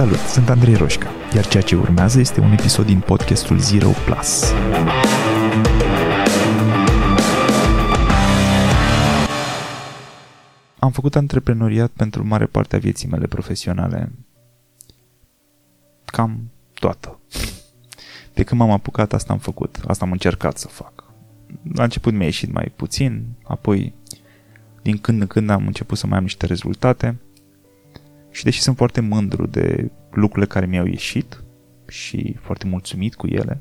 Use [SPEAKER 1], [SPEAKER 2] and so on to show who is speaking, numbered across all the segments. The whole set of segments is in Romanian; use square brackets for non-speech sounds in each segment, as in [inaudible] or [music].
[SPEAKER 1] Salut, sunt Andrei Roșca, iar ceea ce urmează este un episod din podcastul Zero Plus. Am făcut antreprenoriat pentru mare parte a vieții mele profesionale. Cam toată. De când m-am apucat, asta am făcut. Asta am încercat să fac. La început mi-a ieșit mai puțin, apoi din când în când am început să mai am niște rezultate – și deși sunt foarte mândru de lucrurile care mi-au ieșit și foarte mulțumit cu ele,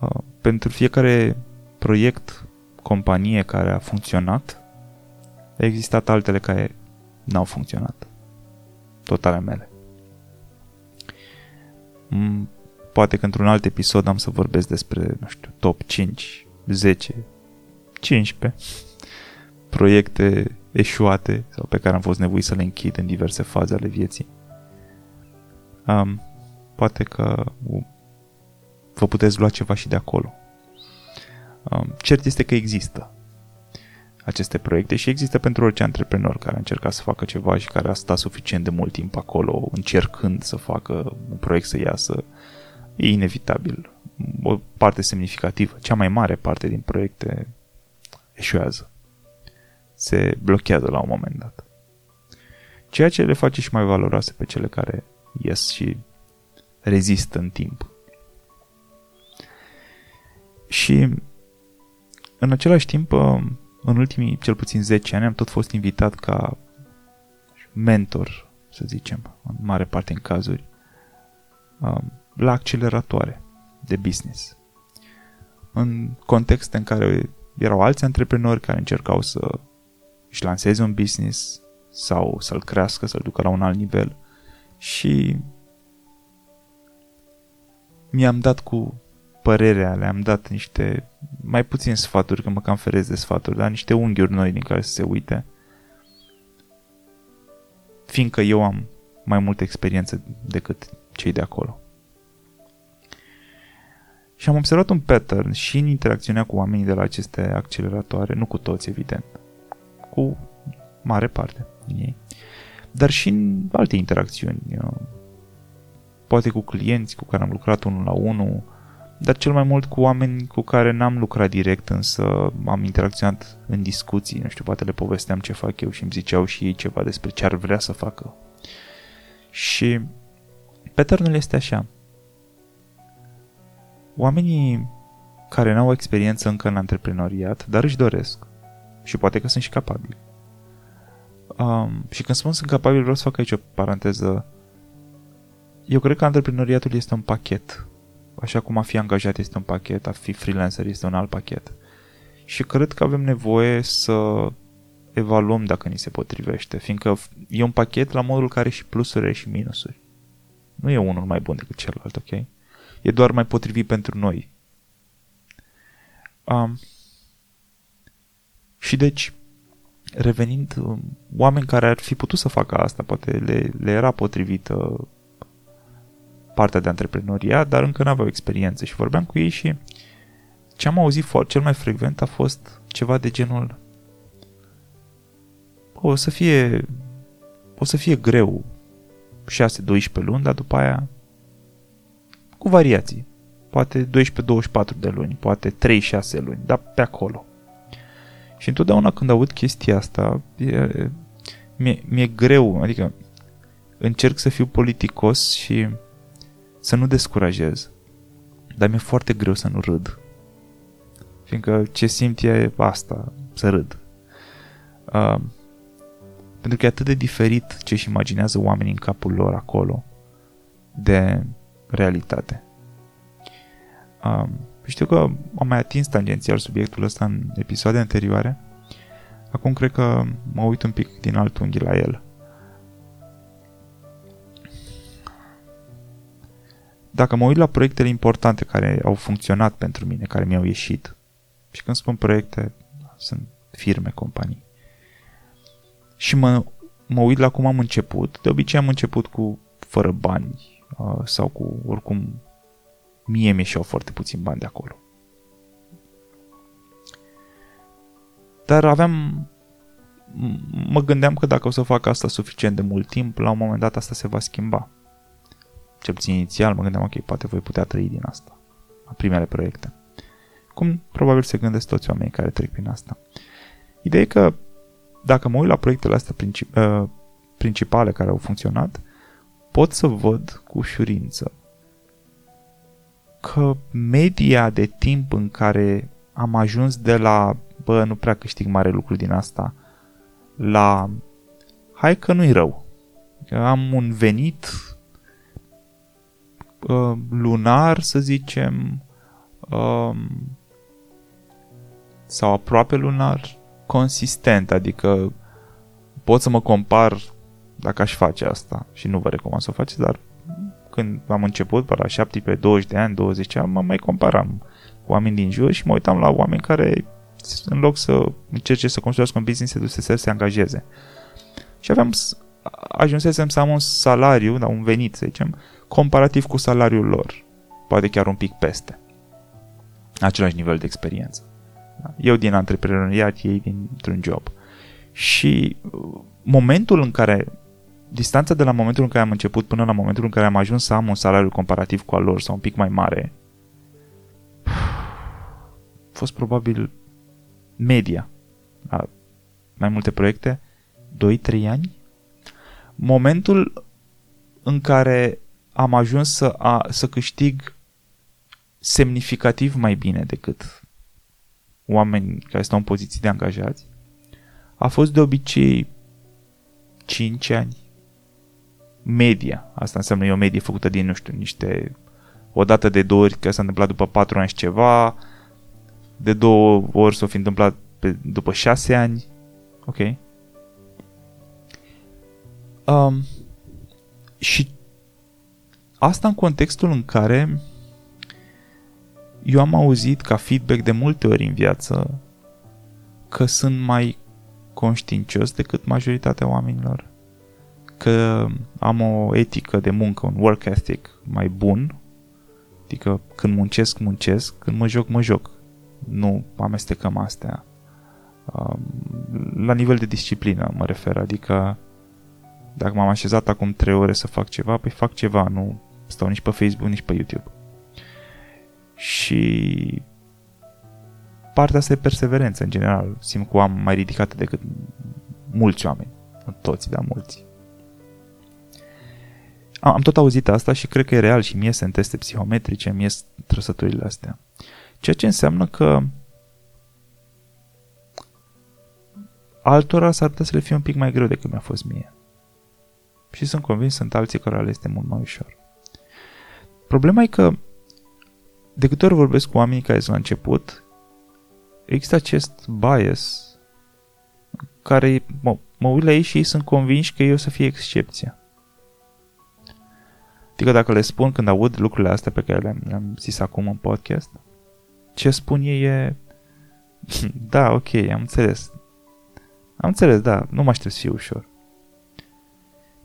[SPEAKER 1] uh, pentru fiecare proiect, companie care a funcționat, a existat altele care n-au funcționat. Tot ale mele. Mm, poate că într-un alt episod am să vorbesc despre, nu știu, top 5, 10, 15 proiecte eșuate sau pe care am fost nevoit să le închid în diverse faze ale vieții. Um, poate că vă puteți lua ceva și de acolo. Um, cert este că există aceste proiecte și există pentru orice antreprenor care a încercat să facă ceva și care a stat suficient de mult timp acolo încercând să facă un proiect să iasă. E inevitabil. O parte semnificativă, cea mai mare parte din proiecte eșuează se blochează la un moment dat. Ceea ce le face și mai valoroase pe cele care ies și rezistă în timp. Și în același timp, în ultimii cel puțin 10 ani am tot fost invitat ca mentor, să zicem, în mare parte în cazuri, um, la acceleratoare de business. În contexte în care erau alți antreprenori care încercau să își lanseze un business sau să-l crească, să-l ducă la un alt nivel și mi-am dat cu părerea, le-am dat niște mai puțin sfaturi, că mă cam ferez de sfaturi, dar niște unghiuri noi din care să se uite. Fiindcă eu am mai multă experiență decât cei de acolo. Și am observat un pattern și în interacțiunea cu oamenii de la aceste acceleratoare, nu cu toți, evident cu mare parte din ei. Dar și în alte interacțiuni. Poate cu clienți cu care am lucrat unul la unul, dar cel mai mult cu oameni cu care n-am lucrat direct, însă am interacționat în discuții, nu știu, poate le povesteam ce fac eu și îmi ziceau și ei ceva despre ce ar vrea să facă. Și patternul este așa. Oamenii care n-au experiență încă în antreprenoriat, dar își doresc, și poate că sunt și capabili. Um, și când spun sunt capabil, vreau să fac aici o paranteză. Eu cred că antreprenoriatul este un pachet. Așa cum a fi angajat este un pachet, a fi freelancer este un alt pachet. Și cred că avem nevoie să evaluăm dacă ni se potrivește, fiindcă e un pachet la modul care și plusuri și minusuri. Nu e unul mai bun decât celălalt, ok? E doar mai potrivit pentru noi. Um, și deci, revenind, um, oameni care ar fi putut să facă asta, poate le, le era potrivită partea de antreprenoriat, dar încă nu aveau experiență și vorbeam cu ei și ce am auzit cel mai frecvent a fost ceva de genul o să fie o să fie greu 6-12 luni, dar după aia cu variații. Poate 12-24 de luni, poate 3-6 luni, dar pe acolo. Și întotdeauna când aud chestia asta, e, mi-e, mi-e greu, adică încerc să fiu politicos și să nu descurajez. Dar mi-e foarte greu să nu râd. Fiindcă ce simt e asta, să râd. Uh, pentru că e atât de diferit ce își imaginează oamenii în capul lor acolo de realitate. Uh, știu că am mai atins tangențial subiectul ăsta în episoade anterioare. Acum cred că mă uit un pic din alt unghi la el. Dacă mă uit la proiectele importante care au funcționat pentru mine, care mi-au ieșit, și când spun proiecte, sunt firme, companii, și mă, mă uit la cum am început, de obicei am început cu fără bani uh, sau cu oricum mie mi au foarte puțin bani de acolo. Dar aveam mă gândeam că dacă o să fac asta suficient de mult timp, la un moment dat asta se va schimba. Cel puțin inițial mă gândeam, ok, poate voi putea trăi din asta. La primele proiecte. Cum probabil se gândesc toți oamenii care trec prin asta. Ideea e că dacă mă uit la proiectele astea princip- uh, principale care au funcționat, pot să văd cu ușurință că media de timp în care am ajuns de la bă, nu prea câștig mare lucru din asta, la hai că nu-i rău. Am un venit uh, lunar, să zicem, uh, sau aproape lunar, consistent, adică pot să mă compar dacă aș face asta și nu vă recomand să o faceți, dar când am început, pe la 17, 20 de ani, 20 ani, mă mai comparam cu oameni din jur și mă uitam la oameni care în loc să încerce să construiască un business, se duse să se angajeze. Și aveam, ajunsesem să am un salariu, da, un venit, să zicem, comparativ cu salariul lor. Poate chiar un pic peste. Același nivel de experiență. Da? Eu din antreprenoriat, ei dintr-un job. Și uh, momentul în care distanța de la momentul în care am început până la momentul în care am ajuns să am un salariu comparativ cu al lor sau un pic mai mare, a fost probabil media la mai multe proiecte, 2-3 ani. Momentul în care am ajuns să, a, să câștig semnificativ mai bine decât oameni care stau în poziții de angajați, a fost de obicei 5 ani. Media. Asta înseamnă e o medie făcută din, nu știu, niște o dată de două ori, că s-a întâmplat după 4 ani și ceva, de două ori s-o fi întâmplat pe, după 6 ani. Ok. Um, și asta în contextul în care eu am auzit ca feedback de multe ori în viață că sunt mai conștiincios decât majoritatea oamenilor, că am o etică de muncă, un work ethic mai bun, adică când muncesc, muncesc, când mă joc, mă joc. Nu amestecăm astea. Um, la nivel de disciplină mă refer, adică dacă m-am așezat acum 3 ore să fac ceva, păi fac ceva, nu stau nici pe Facebook, nici pe YouTube. Și partea asta e perseverență în general. Simt că am mai ridicată decât mulți oameni. Nu toți, dar mulți. Am, am tot auzit asta și cred că e real și mie sunt teste psihometrice, mie sunt trăsăturile astea. Ceea ce înseamnă că altora s-ar putea să le fie un pic mai greu decât mi-a fost mie. Și sunt convins, sunt alții care le este mult mai ușor. Problema e că de câte ori vorbesc cu oamenii care sunt la început, există acest bias care mă, mă uit la ei și ei sunt convinși că eu să fie excepția. Adică dacă le spun când aud lucrurile astea pe care le-am, le-am zis acum în podcast, ce spun ei e [laughs] da, ok, am înțeles. Am înțeles, da, nu mă aștept să fie ușor.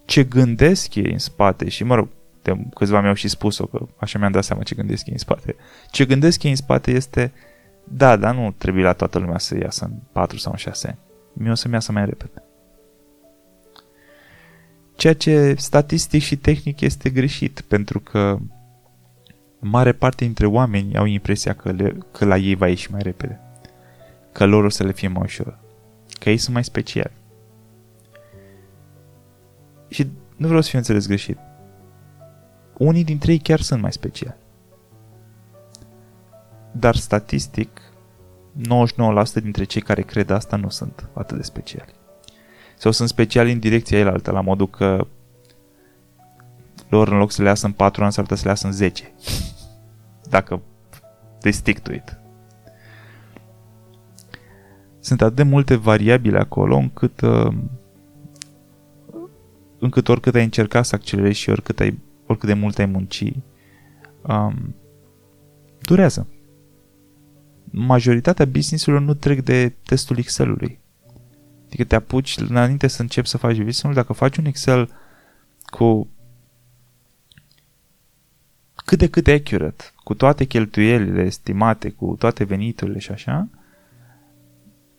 [SPEAKER 1] Ce gândesc ei în spate și, mă rog, de câțiva mi-au și spus-o, că așa mi-am dat seama ce gândesc ei în spate. Ce gândesc ei în spate este, da, dar nu trebuie la toată lumea să iasă în 4 sau în 6 ani. Mie o să-mi iasă mai repede. Ceea ce statistic și tehnic este greșit, pentru că mare parte dintre oameni au impresia că, le, că la ei va ieși mai repede. Că lor o să le fie mai ușor. Că ei sunt mai speciali. Și nu vreau să fiu înțeles greșit. Unii dintre ei chiar sunt mai speciali. Dar statistic, 99% dintre cei care cred asta nu sunt atât de speciali. Sau sunt speciali în direcția el altă, la modul că lor în loc să le iasă în 4 ani, s-ar putea să le iasă în 10. Dacă they stick to it. Sunt atât de multe variabile acolo încât uh, încât oricât ai încerca să accelerezi și oricât, ai, oricât de mult ai munci, um, durează. Majoritatea businessurilor nu trec de testul Excel-ului. Adică te apuci înainte să începi să faci business dacă faci un Excel cu cât de cât accurate, cu toate cheltuielile estimate, cu toate veniturile și așa,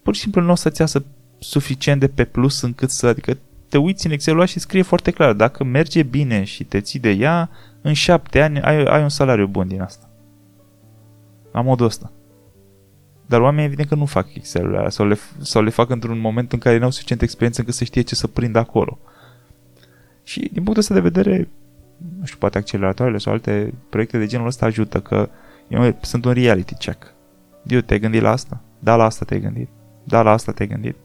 [SPEAKER 1] pur și simplu nu o să-ți iasă suficient de pe plus încât să, adică te uiți în Excel și scrie foarte clar, dacă merge bine și te ții de ea, în șapte ani ai, ai un salariu bun din asta. La modul ăsta. Dar oamenii evident că nu fac Excel-urile alea sau le, sau le fac într-un moment în care nu au suficient experiență încât să știe ce să prindă acolo. Și din punctul ăsta de vedere, nu știu, poate acceleratoarele sau alte proiecte de genul ăsta ajută că eu, sunt un reality check. Eu te-ai gândit la asta? Da, la asta te-ai gândit. Da, la asta te-ai gândit.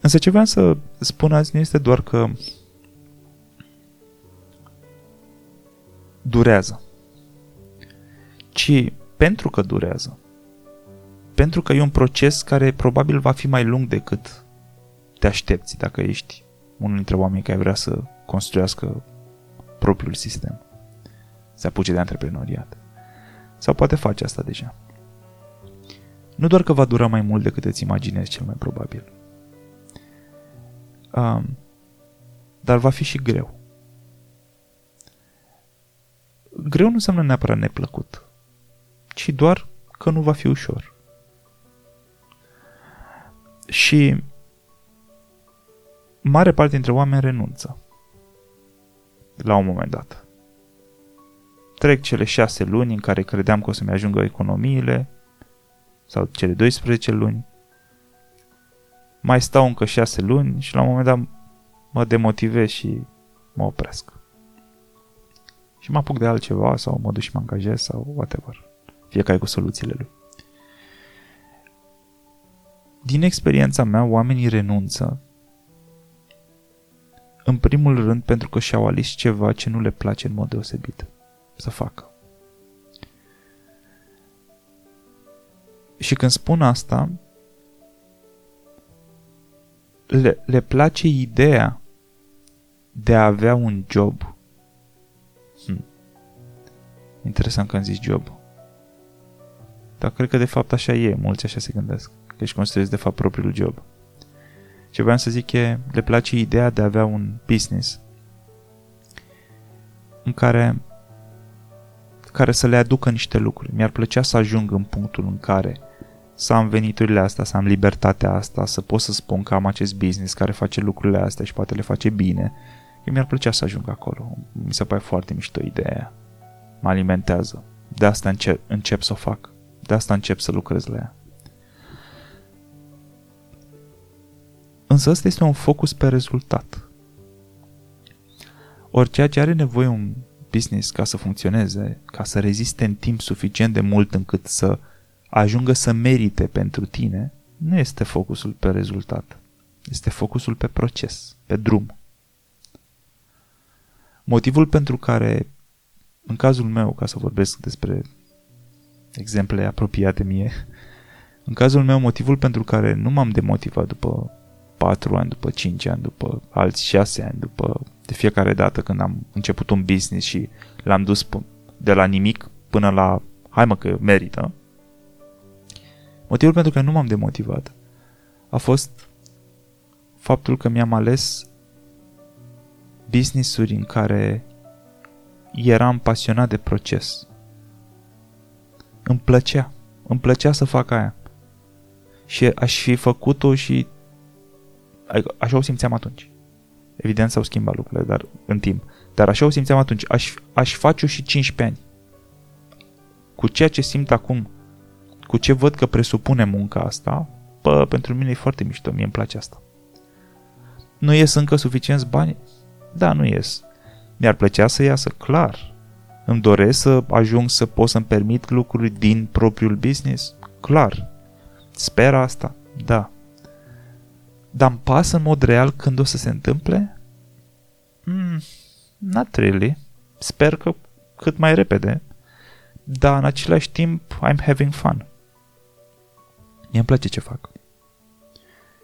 [SPEAKER 1] Însă ce vreau să spun azi nu este doar că durează, ci pentru că durează, pentru că e un proces care probabil va fi mai lung decât te aștepți dacă ești unul dintre oamenii care vrea să construiască propriul sistem, să apuce de antreprenoriat. Sau poate face asta deja. Nu doar că va dura mai mult decât îți imaginezi cel mai probabil, um, dar va fi și greu. Greu nu înseamnă neapărat neplăcut, ci doar că nu va fi ușor. Și mare parte dintre oameni renunță la un moment dat. Trec cele șase luni în care credeam că o să-mi ajungă economiile, sau cele 12 luni, mai stau încă șase luni și la un moment dat mă demotivez și mă opresc. Și mă apuc de altceva sau mă duc și mă angajez sau whatever. Fiecare cu soluțiile lui. Din experiența mea, oamenii renunță în primul rând pentru că și-au ales ceva ce nu le place în mod deosebit să facă. Și când spun asta, le, le place ideea de a avea un job. Hm. Interesant că am zis job. Dar cred că de fapt așa e, mulți așa se gândesc, că își construiesc de fapt propriul job. Ce vreau să zic e, le place ideea de a avea un business în care care să le aducă niște lucruri. Mi-ar plăcea să ajung în punctul în care să am veniturile astea, să am libertatea asta, să pot să spun că am acest business care face lucrurile astea și poate le face bine. Eu mi-ar plăcea să ajung acolo. Mi se pare foarte mișto ideea Mă alimentează. De asta încep, încep să o fac. De asta încep să lucrez la ea. Însă ăsta este un focus pe rezultat. Ori ceea ce are nevoie un business ca să funcționeze, ca să reziste în timp suficient de mult încât să ajungă să merite pentru tine, nu este focusul pe rezultat. Este focusul pe proces, pe drum. Motivul pentru care, în cazul meu, ca să vorbesc despre exemple apropiate mie, în cazul meu, motivul pentru care nu m-am demotivat după 4 ani, după 5 ani, după alți 6 ani, după de fiecare dată când am început un business și l-am dus de la nimic până la hai mă că merită, Motivul pentru care nu m-am demotivat a fost faptul că mi-am ales business-uri în care eram pasionat de proces. Îmi plăcea. Îmi plăcea să fac aia. Și aș fi făcut-o și așa o simțeam atunci. Evident s-au schimbat lucrurile, dar în timp. Dar așa o simțeam atunci. Aș, aș face-o și 15 ani. Cu ceea ce simt acum cu ce văd că presupune munca asta, pă, pentru mine e foarte mișto, mie îmi place asta. Nu ies încă suficienți bani? Da, nu ies. Mi-ar plăcea să iasă, clar. Îmi doresc să ajung să pot să-mi permit lucruri din propriul business? Clar. Sper asta? Da. Dar îmi pasă în mod real când o să se întâmple? Mm, not really. Sper că cât mai repede. Dar în același timp, I'm having fun. Mie îmi place ce fac.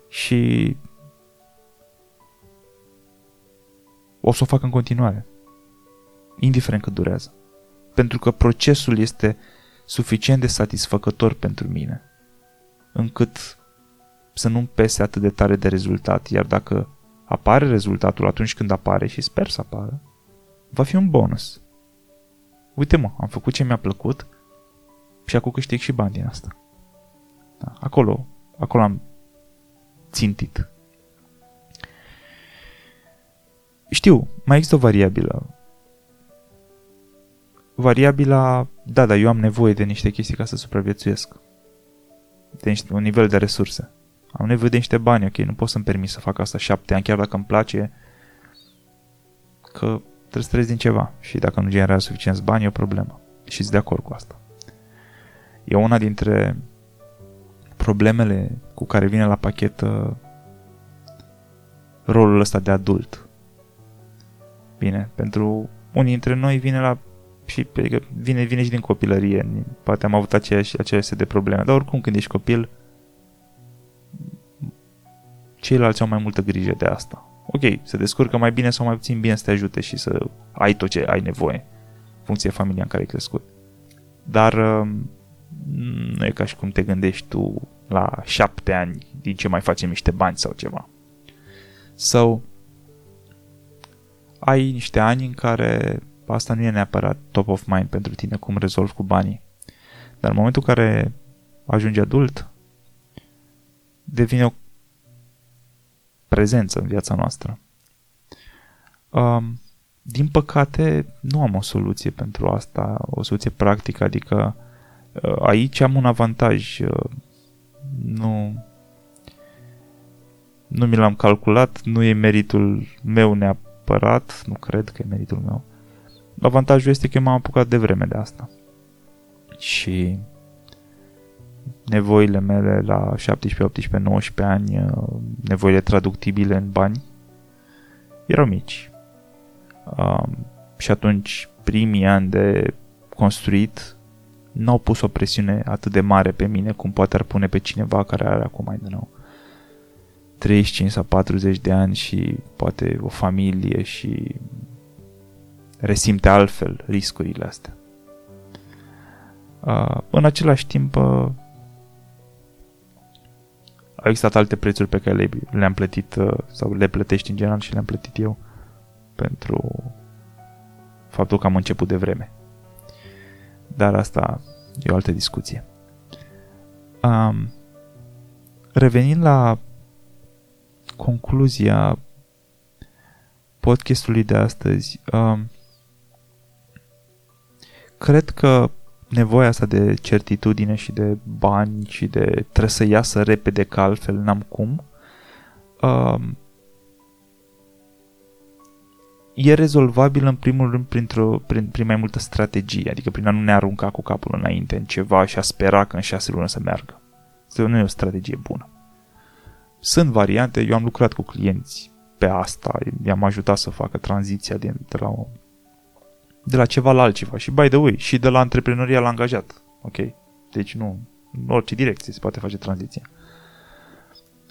[SPEAKER 1] Și o să o fac în continuare. Indiferent cât durează. Pentru că procesul este suficient de satisfăcător pentru mine. Încât să nu-mi pese atât de tare de rezultat. Iar dacă apare rezultatul atunci când apare și sper să apară, va fi un bonus. Uite mă, am făcut ce mi-a plăcut și acum câștig și bani din asta. Da, acolo, acolo am țintit. Știu, mai există o variabilă. Variabila, da, dar eu am nevoie de niște chestii ca să supraviețuiesc. De niște, un nivel de resurse. Am nevoie de niște bani, ok, nu pot să-mi permit să fac asta șapte ani, chiar dacă îmi place, că trebuie să trăiesc din ceva. Și dacă nu generează suficienți bani, e o problemă. Și sunt de acord cu asta. E una dintre problemele cu care vine la pachet uh, rolul ăsta de adult. Bine, pentru unii dintre noi vine la și adică vine, vine și din copilărie. Poate am avut aceeași, aceeași de probleme. Dar oricum când ești copil, ceilalți au mai multă grijă de asta. Ok, se descurcă mai bine sau mai puțin bine să te ajute și să ai tot ce ai nevoie, în funcție de familia în care ai crescut. Dar um, nu e ca și cum te gândești tu la șapte ani din ce mai facem niște bani sau ceva. Sau ai niște ani în care asta nu e neapărat top of mind pentru tine cum rezolvi cu banii. Dar în momentul în care ajungi adult, devine o prezență în viața noastră. Um, din păcate, nu am o soluție pentru asta, o soluție practică, adică uh, aici am un avantaj. Uh, nu, nu mi l-am calculat, nu e meritul meu neapărat, nu cred că e meritul meu. Avantajul este că m-am apucat de vreme de asta. Și nevoile mele la 17, 18, 19 ani, uh, nevoile traductibile în bani, erau mici. Um, și atunci primii ani de construit n-au pus o presiune atât de mare pe mine cum poate ar pune pe cineva care are acum mai de nou 35 sau 40 de ani și poate o familie și resimte altfel riscurile astea. Uh, în același timp, uh, au existat alte prețuri pe care le, am plătit uh, sau le plătești în general și le-am plătit eu pentru faptul că am început de vreme. Dar asta e o altă discuție. Um, revenind la concluzia podcastului de astăzi, um, cred că nevoia asta de certitudine și de bani și de trebuie să iasă repede că altfel n-am cum, um, e rezolvabil în primul rând printr-o, prin, prin mai multă strategie, adică prin a nu ne arunca cu capul înainte în ceva și a spera că în șase luni să meargă. Asta nu e o strategie bună. Sunt variante, eu am lucrat cu clienți pe asta, i-am ajutat să facă tranziția din, de la o de la ceva la altceva. Și, by the way, și de la antreprenoria la angajat. Ok? Deci nu, în orice direcție se poate face tranziția.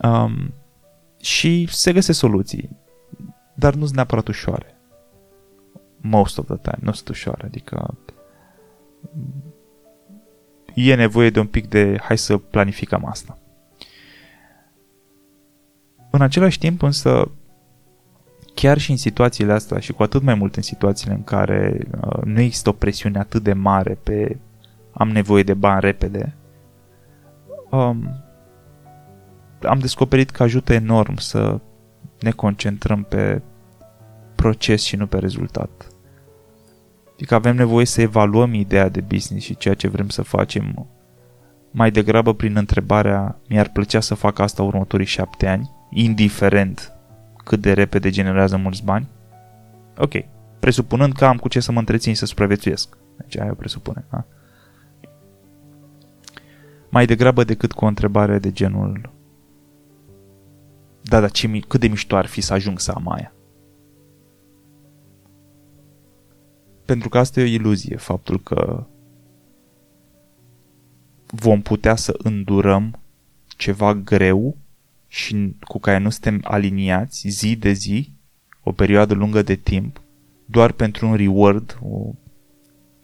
[SPEAKER 1] Um, și se găsesc soluții, dar nu sunt neapărat ușoare. Most of the time, nu sunt ușoare, adică e nevoie de un pic de hai să planificăm asta. În același timp însă chiar și în situațiile astea și cu atât mai mult în situațiile în care uh, nu există o presiune atât de mare pe am nevoie de bani repede, um, am descoperit că ajută enorm să ne concentrăm pe proces și nu pe rezultat. Adică avem nevoie să evaluăm ideea de business și ceea ce vrem să facem mai degrabă prin întrebarea mi-ar plăcea să fac asta următorii șapte ani, indiferent cât de repede generează mulți bani? Ok. Presupunând că am cu ce să mă întrețin să supraviețuiesc. Deci aia o presupune. Da? Mai degrabă decât cu o întrebare de genul Da, dar ce, cât de mișto ar fi să ajung să am aia? Pentru că asta e o iluzie, faptul că vom putea să îndurăm ceva greu și cu care nu suntem aliniați zi de zi, o perioadă lungă de timp, doar pentru un reward, o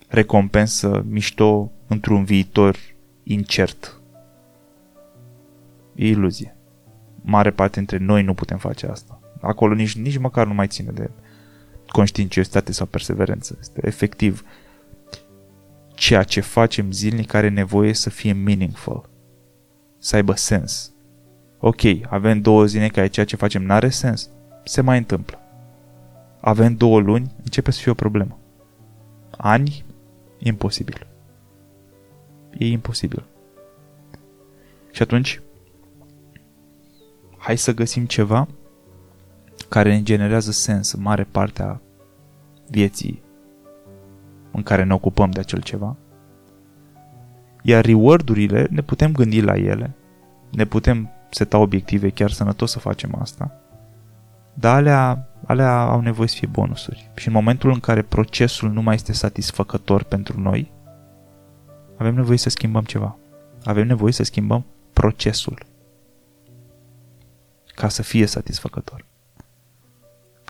[SPEAKER 1] recompensă mișto într-un viitor incert. E iluzie. Mare parte dintre noi nu putem face asta. Acolo nici, nici măcar nu mai ține de conștiinciozitate sau perseverență. Este efectiv ceea ce facem zilnic are nevoie să fie meaningful, să aibă sens, Ok, avem două zile care ceea ce facem n-are sens. Se mai întâmplă. Avem două luni, începe să fie o problemă. Ani, imposibil. E imposibil. Și atunci, hai să găsim ceva care ne generează sens în mare parte a vieții în care ne ocupăm de acel ceva. Iar reward-urile, ne putem gândi la ele, ne putem seta obiective, chiar sănătos să facem asta, dar alea, alea au nevoie să fie bonusuri. Și în momentul în care procesul nu mai este satisfăcător pentru noi, avem nevoie să schimbăm ceva. Avem nevoie să schimbăm procesul ca să fie satisfăcător.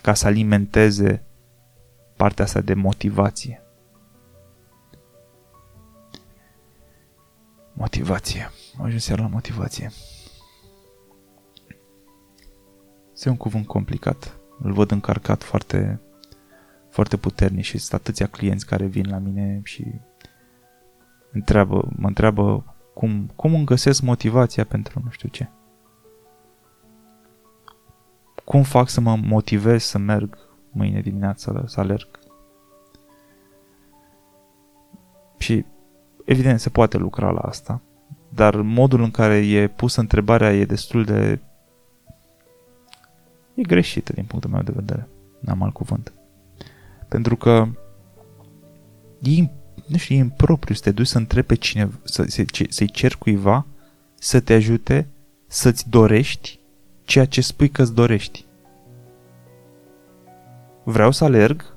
[SPEAKER 1] Ca să alimenteze partea asta de motivație. Motivație. Am ajuns iar la motivație. Este un cuvânt complicat. Îl văd încărcat foarte, foarte puternic și sunt atâția clienți care vin la mine și întreabă, mă întreabă cum, cum îmi găsesc motivația pentru nu știu ce. Cum fac să mă motivez să merg mâine dimineață să alerg? Și evident se poate lucra la asta, dar modul în care e pusă întrebarea e destul de e greșită din punctul meu de vedere. N-am alt cuvânt. Pentru că e, nu știu, e impropriu să te duci să întrebi pe cineva, să, să, să-i cer cuiva să te ajute să-ți dorești ceea ce spui că îți dorești. Vreau să alerg,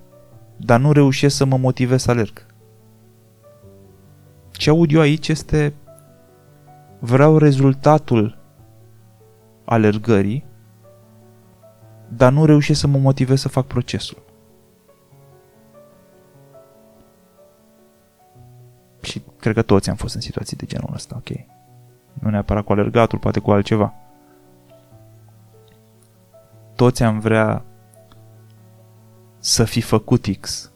[SPEAKER 1] dar nu reușesc să mă motivez să alerg. Ce aud eu aici este vreau rezultatul alergării, dar nu reușesc să mă motivez să fac procesul. Și cred că toți am fost în situații de genul ăsta, ok. Nu neapărat cu alergatul, poate cu altceva. Toți am vrea să fi făcut X,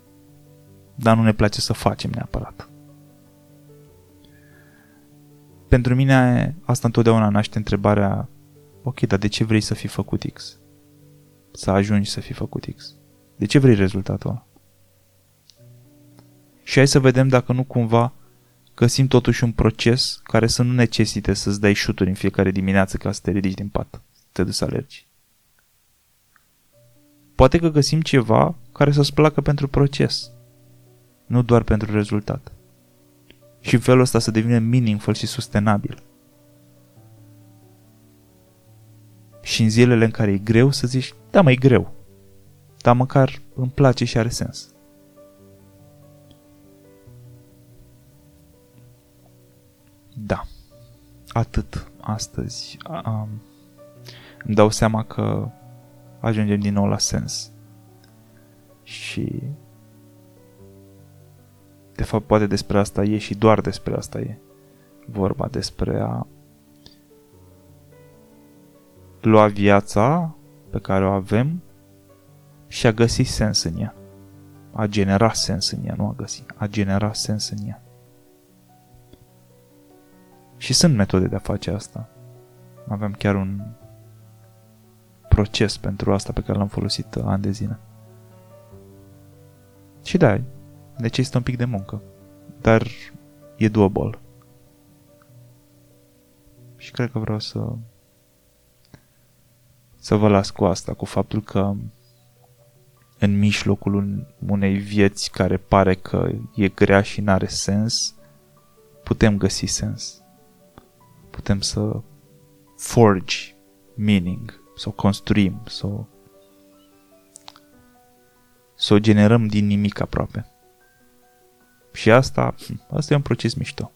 [SPEAKER 1] dar nu ne place să facem neapărat. Pentru mine asta întotdeauna naște întrebarea ok, dar de ce vrei să fi făcut X? Să ajungi să fi făcut X. De ce vrei rezultatul ăla? Și hai să vedem dacă nu cumva găsim totuși un proces care să nu necesite să-ți dai șuturi în fiecare dimineață ca să te ridici din pat, te duci să alergi. Poate că găsim ceva care să-ți placă pentru proces, nu doar pentru rezultat. Și în felul ăsta să devină meaningful și sustenabil. Și în zilele în care e greu să zici, da, mai e greu, dar măcar îmi place și are sens. Da, atât astăzi. Um, îmi dau seama că ajungem din nou la sens. Și de fapt poate despre asta e și doar despre asta e vorba despre a lua viața pe care o avem și a găsi sens în ea. A genera sens în ea, nu a găsi, a genera sens în ea. Și sunt metode de a face asta. Avem chiar un proces pentru asta pe care l-am folosit ani de zile. Și da, necesită un pic de muncă, dar e doable. Și cred că vreau să să vă las cu asta, cu faptul că în mijlocul unei vieți care pare că e grea și n-are sens, putem găsi sens. Putem să forge meaning, să o construim, să o, să o generăm din nimic aproape. Și asta, asta e un proces mișto.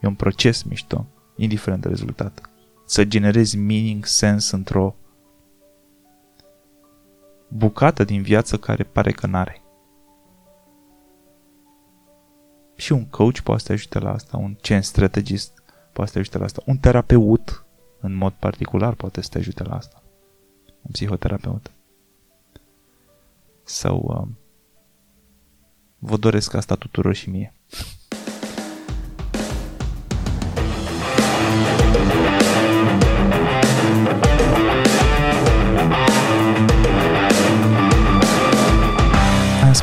[SPEAKER 1] E un proces mișto, indiferent de rezultat. Să generezi meaning, sens într-o bucată din viață care pare că n-are. Și un coach poate să te ajute la asta, un change strategist poate să te ajute la asta, un terapeut în mod particular poate să te ajute la asta. Un psihoterapeut. Sau uh, vă doresc asta tuturor și mie.